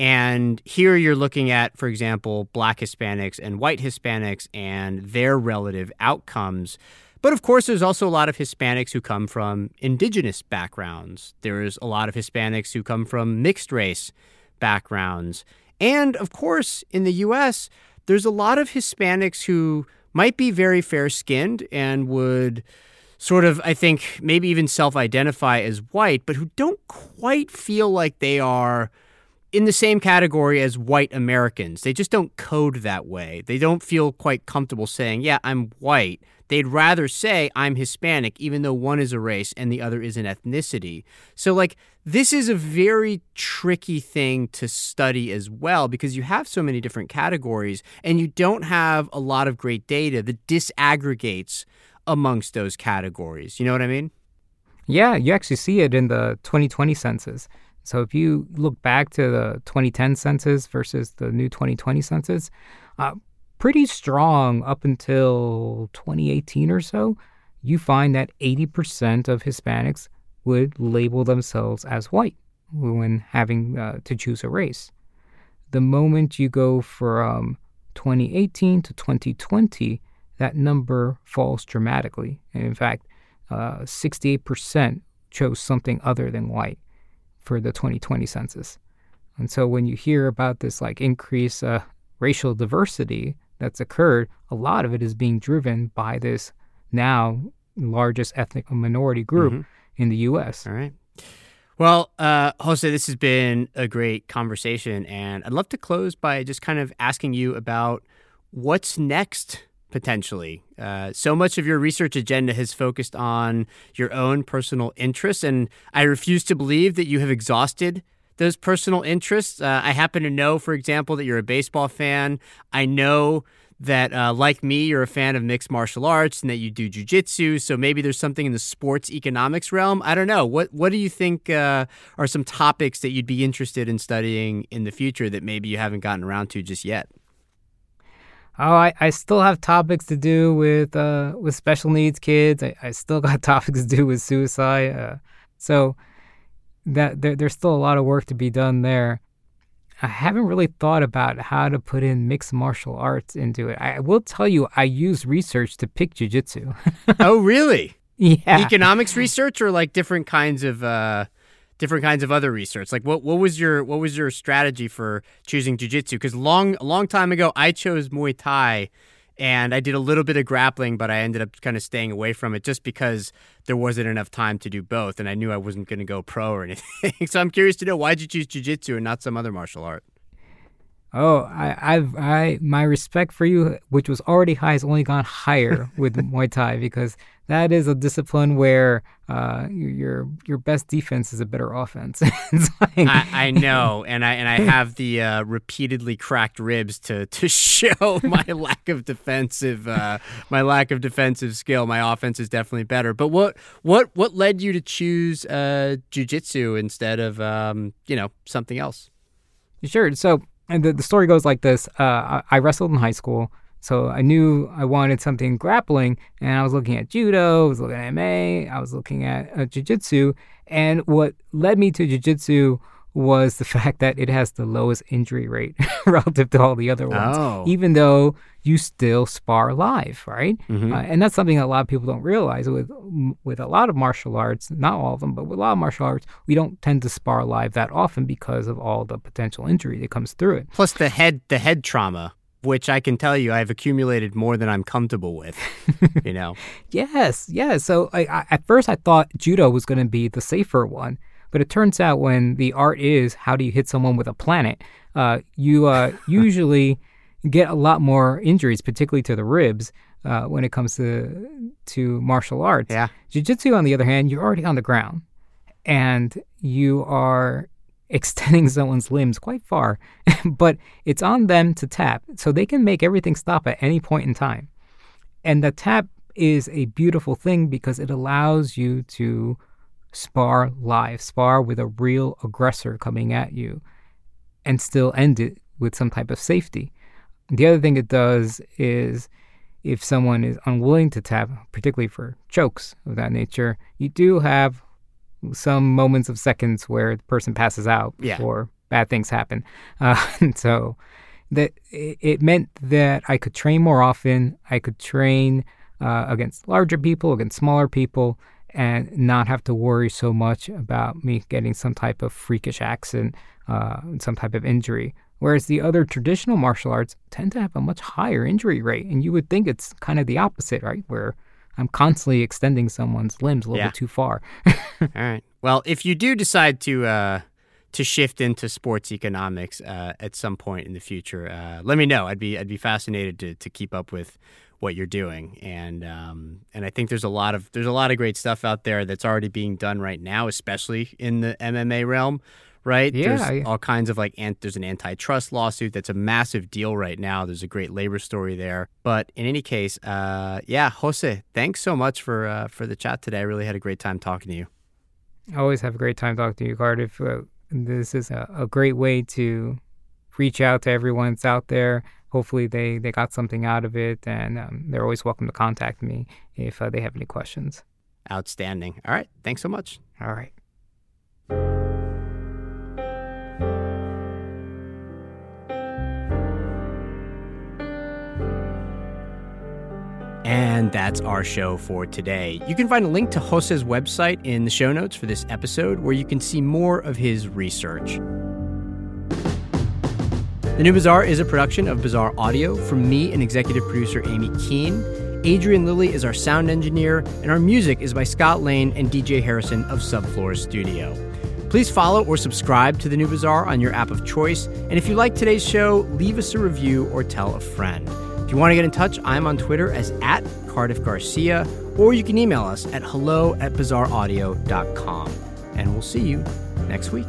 And here you're looking at, for example, black Hispanics and white Hispanics and their relative outcomes. But of course, there's also a lot of Hispanics who come from indigenous backgrounds. There's a lot of Hispanics who come from mixed race backgrounds. And of course, in the US, there's a lot of Hispanics who might be very fair skinned and would sort of, I think, maybe even self identify as white, but who don't quite feel like they are in the same category as white Americans. They just don't code that way. They don't feel quite comfortable saying, yeah, I'm white. They'd rather say I'm Hispanic, even though one is a race and the other is an ethnicity. So, like, this is a very tricky thing to study as well because you have so many different categories and you don't have a lot of great data that disaggregates amongst those categories. You know what I mean? Yeah, you actually see it in the 2020 census. So if you look back to the 2010 census versus the new 2020 census, uh, pretty strong up until 2018 or so, you find that 80% of Hispanics would label themselves as white when having uh, to choose a race. The moment you go from 2018 to 2020, that number falls dramatically. And in fact, uh, 68% chose something other than white for the 2020 census. And so when you hear about this like increase uh, racial diversity that's occurred, a lot of it is being driven by this now largest ethnic minority group mm-hmm. in the U.S. All right. Well, uh, Jose, this has been a great conversation, and I'd love to close by just kind of asking you about what's next potentially. Uh, so much of your research agenda has focused on your own personal interests, and I refuse to believe that you have exhausted those personal interests. Uh, I happen to know, for example, that you're a baseball fan. I know that, uh, like me, you're a fan of mixed martial arts and that you do jujitsu. So maybe there's something in the sports economics realm. I don't know. What What do you think uh, are some topics that you'd be interested in studying in the future that maybe you haven't gotten around to just yet? Oh, I, I still have topics to do with uh, with special needs kids. I, I still got topics to do with suicide. Uh, so that there, there's still a lot of work to be done there. I haven't really thought about how to put in mixed martial arts into it. I will tell you, I use research to pick jujitsu. oh, really? Yeah. Economics research or like different kinds of uh, different kinds of other research. Like what what was your what was your strategy for choosing jujitsu? Because long a long time ago, I chose Muay Thai and I did a little bit of grappling, but I ended up kind of staying away from it just because there wasn't enough time to do both, and I knew I wasn't going to go pro or anything. so I'm curious to know why did you choose jujitsu and not some other martial art? Oh, I, I've, I, my respect for you, which was already high, has only gone higher with Muay Thai because that is a discipline where uh, your your best defense is a better offense. like, I, I, know, and I and I have the uh, repeatedly cracked ribs to to show my lack of defensive uh, my lack of defensive skill. My offense is definitely better. But what what what led you to choose uh, jujitsu instead of um, you know something else? Sure. So and the, the story goes like this uh, I, I, wrestled in high school. So I knew I wanted something grappling, and I was looking at judo, I was looking at MMA, I was looking at uh, jiu-jitsu, and what led me to jiu-jitsu was the fact that it has the lowest injury rate relative to all the other ones, oh. even though you still spar live, right? Mm-hmm. Uh, and that's something that a lot of people don't realize. With with a lot of martial arts, not all of them, but with a lot of martial arts, we don't tend to spar live that often because of all the potential injury that comes through it. Plus the head the head trauma which I can tell you I've accumulated more than I'm comfortable with. you know. yes, yes. So I, I, at first I thought judo was going to be the safer one, but it turns out when the art is how do you hit someone with a planet, uh, you uh, usually get a lot more injuries, particularly to the ribs, uh, when it comes to to martial arts. Yeah. Jiu-jitsu, on the other hand, you're already on the ground, and you are extending someone's limbs quite far, but it's on them to tap, so they can make everything stop at any point in time. And the tap is a beautiful thing because it allows you to spar live, spar with a real aggressor coming at you, and still end it with some type of safety. The other thing it does is if someone is unwilling to tap, particularly for chokes of that nature, you do have some moments of seconds where the person passes out yeah. before bad things happen. Uh, so that it meant that I could train more often. I could train uh, against larger people, against smaller people, and not have to worry so much about me getting some type of freakish accident, uh, some type of injury. Whereas the other traditional martial arts tend to have a much higher injury rate. And you would think it's kind of the opposite, right? Where I'm constantly extending someone's limbs a little yeah. bit too far. All right. Well, if you do decide to uh, to shift into sports economics uh, at some point in the future, uh, let me know. I'd be I'd be fascinated to to keep up with what you're doing, and um, and I think there's a lot of there's a lot of great stuff out there that's already being done right now, especially in the MMA realm. Right? Yeah. There's all kinds of like, ant- there's an antitrust lawsuit that's a massive deal right now. There's a great labor story there. But in any case, uh, yeah, Jose, thanks so much for uh, for the chat today. I really had a great time talking to you. I always have a great time talking to you, Cardiff. Uh, this is a, a, great way to reach out to everyone that's out there. Hopefully, they, they got something out of it, and um, they're always welcome to contact me if uh, they have any questions. Outstanding. All right. Thanks so much. All right. And that's our show for today. You can find a link to Jose's website in the show notes for this episode where you can see more of his research. The New Bazaar is a production of Bazaar Audio from me and executive producer Amy Keene. Adrian Lilly is our sound engineer, and our music is by Scott Lane and DJ Harrison of Subfloor Studio. Please follow or subscribe to The New Bazaar on your app of choice. And if you like today's show, leave us a review or tell a friend. If you want to get in touch, I'm on Twitter as at Cardiff Garcia, or you can email us at hello at bazaaraudio.com. And we'll see you next week.